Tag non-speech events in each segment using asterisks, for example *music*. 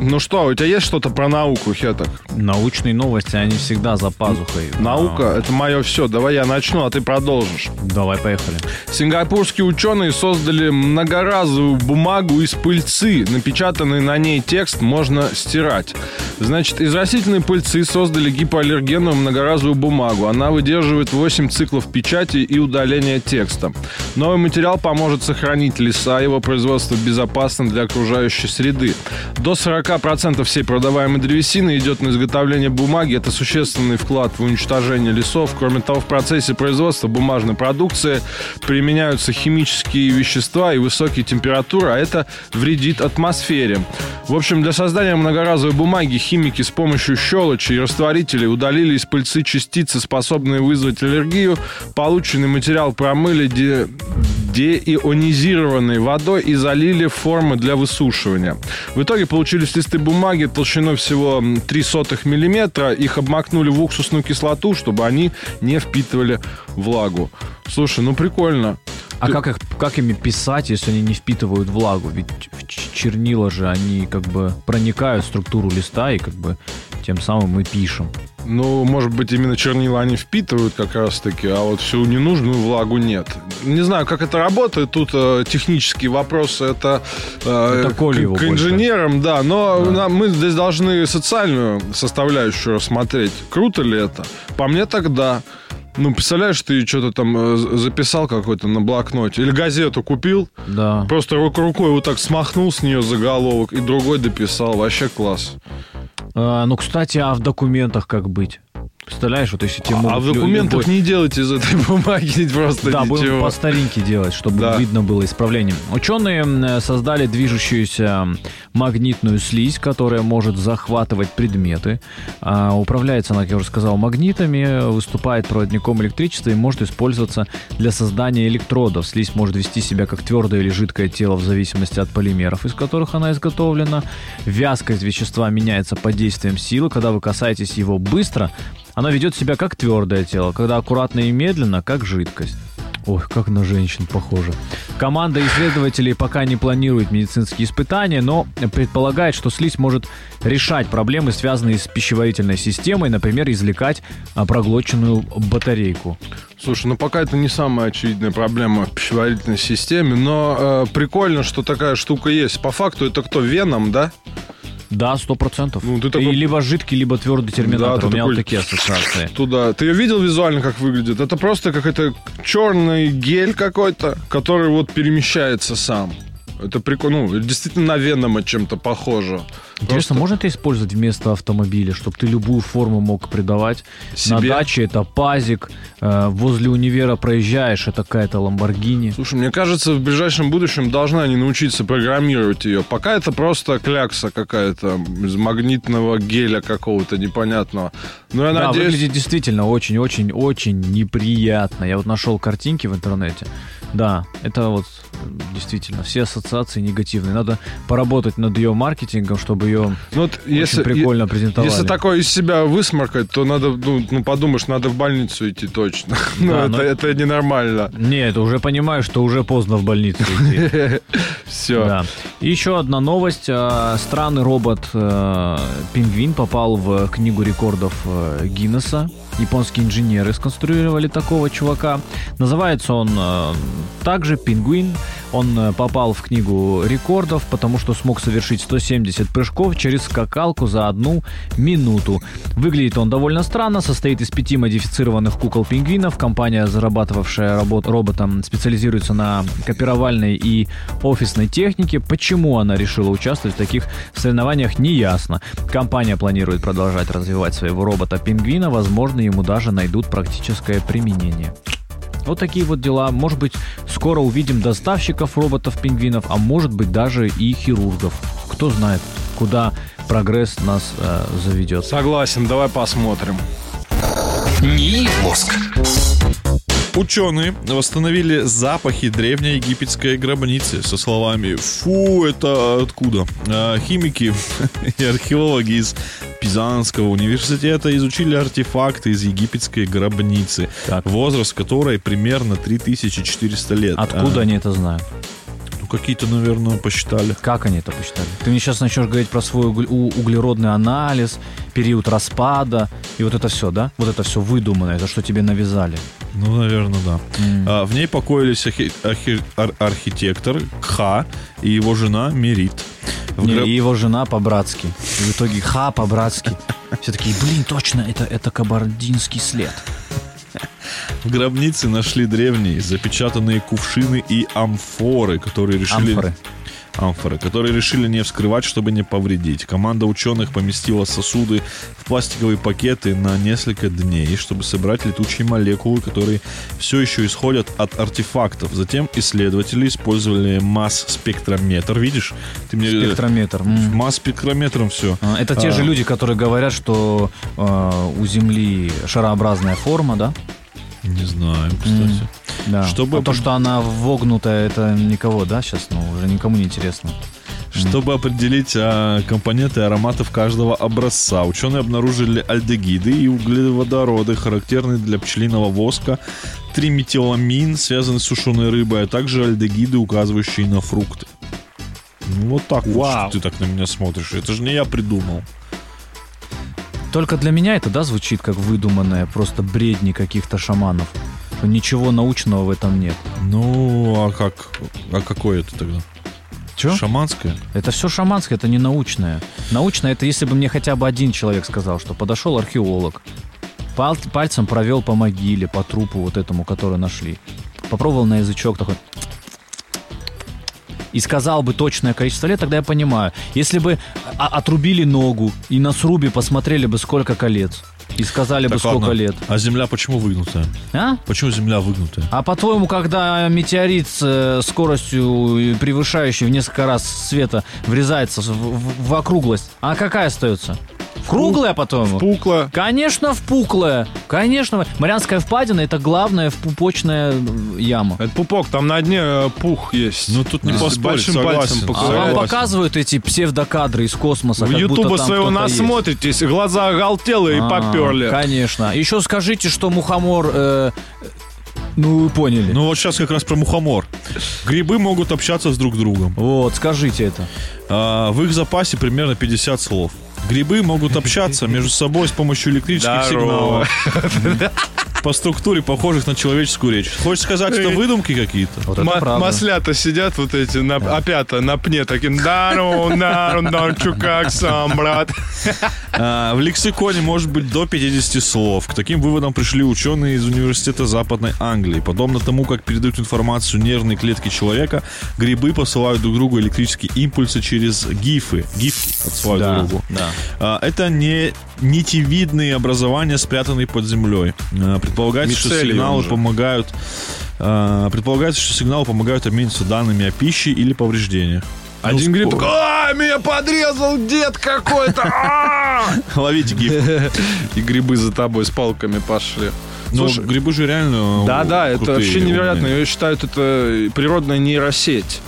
Ну что, у тебя есть что-то про науку, Хеток? Научные новости, они всегда за пазухой. Наука — это мое все. Давай я начну, а ты продолжишь. Давай, поехали. Сингапурские ученые создали многоразовую бумагу из пыльцы. Напечатанный на ней текст можно стирать. Значит, из растительной пыльцы создали гипоаллергенную многоразовую бумагу. Она выдерживает 8 циклов печати и удаления текста. Новый материал поможет сохранить леса, его производство безопасно для окружающих окружающей среды. До 40% всей продаваемой древесины идет на изготовление бумаги. Это существенный вклад в уничтожение лесов. Кроме того, в процессе производства бумажной продукции применяются химические вещества и высокие температуры, а это вредит атмосфере. В общем, для создания многоразовой бумаги химики с помощью щелочи и растворителей удалили из пыльцы частицы, способные вызвать аллергию. Полученный материал промыли деионизированной водой и залили формы для высушивания. В итоге получились листы бумаги толщиной всего 3 сотых миллиметра. Их обмакнули в уксусную кислоту, чтобы они не впитывали влагу. Слушай, ну прикольно. А Ты... как, их, как ими писать, если они не впитывают влагу? Ведь чернила же, они как бы проникают в структуру листа и как бы тем самым мы пишем. Ну, может быть, именно чернила они впитывают как раз-таки, а вот всю ненужную влагу нет. Не знаю, как это работает. Тут э, технические вопросы. Это, э, это к, к инженерам, больше. да. Но да. Нам, мы здесь должны социальную составляющую рассмотреть. Круто ли это? По мне тогда. Ну, представляешь, ты что-то там э, записал какой-то на блокноте. Или газету купил. Да. Просто рукой вот так смахнул с нее заголовок, и другой дописал. Вообще класс. А, ну, кстати, а в документах как быть? Представляешь, вот если тебе А, а в документах любой... не делать из этой *laughs* бумаги просто Да, ничего. будем по старинке делать, чтобы да. видно было исправление. Ученые создали движущуюся магнитную слизь, которая может захватывать предметы. А, управляется она, как я уже сказал, магнитами, выступает проводником электричества и может использоваться для создания электродов. Слизь может вести себя как твердое или жидкое тело в зависимости от полимеров, из которых она изготовлена. Вязкость вещества меняется под действием силы. Когда вы касаетесь его быстро, она ведет себя как твердое тело, когда аккуратно и медленно, как жидкость. Ой, как на женщин похоже. Команда исследователей пока не планирует медицинские испытания, но предполагает, что слизь может решать проблемы, связанные с пищеварительной системой, например, извлекать а, проглоченную батарейку. Слушай, ну пока это не самая очевидная проблема в пищеварительной системе, но э, прикольно, что такая штука есть. По факту это кто, Веном, да? Да, сто процентов. Ну, ты такой... И либо жидкий, либо твердый терминатор. Да, У меня такой... вот такие ассоциации. *laughs* Туда. Ты ее видел визуально, как выглядит? Это просто какой-то черный гель какой-то, который вот перемещается сам. Это прикольно. Ну, действительно на Венома чем-то похоже. Интересно, Просто... можно это использовать вместо автомобиля, чтобы ты любую форму мог придавать? Себе? На даче это пазик, э, возле универа проезжаешь, это какая-то Ламборгини. Слушай, мне кажется, в ближайшем будущем должны они научиться программировать ее. Пока это просто клякса какая-то из магнитного геля какого-то непонятного. Но я да, надеюсь... выглядит действительно очень-очень-очень неприятно. Я вот нашел картинки в интернете. Да, это вот действительно все ассоциации негативные. Надо поработать над ее маркетингом, чтобы ее ну, вот очень если, прикольно презентовали. Если такое из себя высморкать, то надо, ну, ну подумаешь, надо в больницу идти точно. *laughs* Ну, да, ну, это, это ненормально. Нет, уже понимаю, что уже поздно в больницу идти. *laughs* Все. Да. Еще одна новость. А, странный робот э, Пингвин попал в книгу рекордов э, Гиннесса. Японские инженеры сконструировали такого чувака. Называется он также Пингвин. Он попал в книгу рекордов, потому что смог совершить 170 прыжков через скакалку за одну минуту. Выглядит он довольно странно, состоит из пяти модифицированных кукол-пингвинов. Компания, зарабатывавшая работ роботом, специализируется на копировальной и офисной технике. Почему она решила участвовать в таких соревнованиях, не ясно. Компания планирует продолжать развивать своего робота-пингвина, возможно, ему даже найдут практическое применение. Вот такие вот дела. Может быть, скоро увидим доставщиков роботов-пингвинов, а может быть даже и хирургов. Кто знает, куда прогресс нас э, заведет. Согласен, давай посмотрим. НИИ «Мозг». Ученые восстановили запахи древнеегипетской гробницы со словами «Фу, это откуда?». А химики *laughs* и археологи из Пизанского университета изучили артефакты из египетской гробницы, Так. возраст которой примерно 3400 лет. Откуда А, они это знают? Какие-то, наверное, посчитали. Как они это посчитали? Ты мне сейчас начнешь говорить про свой углеродный анализ, период распада и вот это все, да? Вот это все выдуманное, это что тебе навязали. Ну, наверное, да. А, в ней покоились архи- архи- ар- архитектор Кха и его жена Мерит. В Не, гроб- И его жена по-братски. И в итоге ха по-братски. Все такие, блин, точно, это, это кабардинский след. В гробнице нашли древние запечатанные кувшины и амфоры, которые решили... Амфоры. Амфоры, которые решили не вскрывать, чтобы не повредить. Команда ученых поместила сосуды в пластиковые пакеты на несколько дней, чтобы собрать летучие молекулы, которые все еще исходят от артефактов. Затем исследователи использовали масс-спектрометр. Видишь? Ты мне... э, Спектрометр. Масс-спектрометром все. А, Это те А. же люди, которые говорят, что э, у Земли шарообразная форма, да? Не знаю, кстати. Да. Чтобы А то, что она вогнутая, это никого, да, сейчас, ну, уже никому не интересно. Чтобы определить а, компоненты ароматов каждого образца, ученые обнаружили альдегиды и углеводороды, характерные для пчелиного воска, триметиламин, связанный с сушеной рыбой, а также альдегиды, указывающие на фрукты. Ну, вот так вот, Вау. что ты так на меня смотришь. Это же не я придумал. Только для меня это, да, звучит как выдуманное, просто бредни каких-то шаманов. Ничего научного в этом нет. Ну, а как? А какое это тогда? Че? Шаманское? Это все шаманское, это не научное. Научное это если бы мне хотя бы один человек сказал, что подошел археолог, пал- пальцем провел по могиле, по трупу вот этому, который нашли. Попробовал на язычок такой. И сказал бы точное количество лет, тогда я понимаю. Если бы а- отрубили ногу и на срубе посмотрели бы сколько колец. И сказали бы Так, сколько ладно. лет. А Земля почему выгнутая? А? Почему Земля выгнутая? А по-твоему, когда метеорит с э, скоростью, превышающей в несколько раз света, врезается в, в- в округлость, а какая остается? Круглая, по-твоему? Пукло. Конечно, впуклая. Конечно. Марианская впадина это главная впупочная э, яма. Это пупок, там на дне э, пух есть. Ну, тут не С поспорить, большим согласен. пальцем А вам показывают эти псевдокадры из космоса, В Ютуба своего кто-то есть? насмотритесь, глаза оголтелые и А, поперли. Конечно. Еще скажите, что мухомор... э, ну, вы поняли. Ну, вот сейчас как раз про мухомор. Грибы могут общаться с друг другом. Вот, скажите это. А, в их запасе примерно 50 слов. Грибы могут общаться между собой с помощью электрических Здорово. сигналов. *laughs* По структуре похожих на человеческую речь. Хочешь сказать, это выдумки какие-то? Вот правда. маслята сидят вот эти, на, опята на пне, таким, дару, дару, дару, чё как сам, брат. А, в лексиконе может быть до 50 слов. К таким выводам пришли ученые из Университета Западной Англии. Подобно тому, как передают информацию нервные клетки человека, грибы посылают друг другу электрические импульсы через гифы. Гифки отсылают Да, друг другу. да. А, Это не нитевидные образования, спрятанные под землей. Предполагается, что Мицелий сигналы же. помогают а, Предполагается, что сигналы помогают обмениться данными о пище или повреждениях. Один Ну, гриб спо- такой, а, меня подрезал дед какой-то. а!» *laughs* Ловите гиф. И грибы за тобой с палками пошли. Ну, грибы же реально Да, да, это вообще невероятно. Я считаю, это природная нейросеть.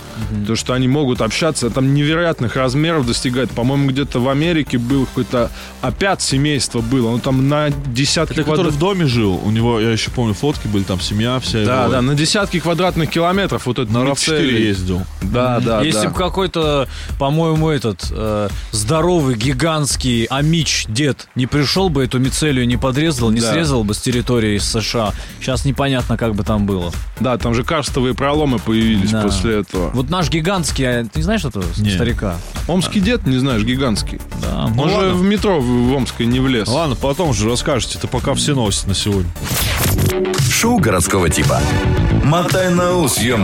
То, что они могут общаться, там невероятных размеров достигает. По-моему, где-то в Америке был какой-то опять семейство было. Ну, там на десятки Это который в доме жил. У него, я еще помню, фотки были, там семья вся. Да, его. да, на десятки квадратных километров вот это На мицелий. RAV4 ездил. Да, да, Если да. бы какой-то, по-моему, этот э, здоровый, гигантский амич дед не пришел бы эту мицелию, не подрезал, не Да. срезал бы с территории США, сейчас непонятно, как бы там было. Да, там же карстовые проломы появились Да. после этого. Вот наш гигантский, а ты не знаешь этого Не. старика? Омский дед, не знаешь, гигантский. Да, Он Ну же ладно. в метро в, в Омской не влез. Ладно, потом уже расскажете. Это пока все новости на сегодня. Шоу городского типа. Мотай на ус, ё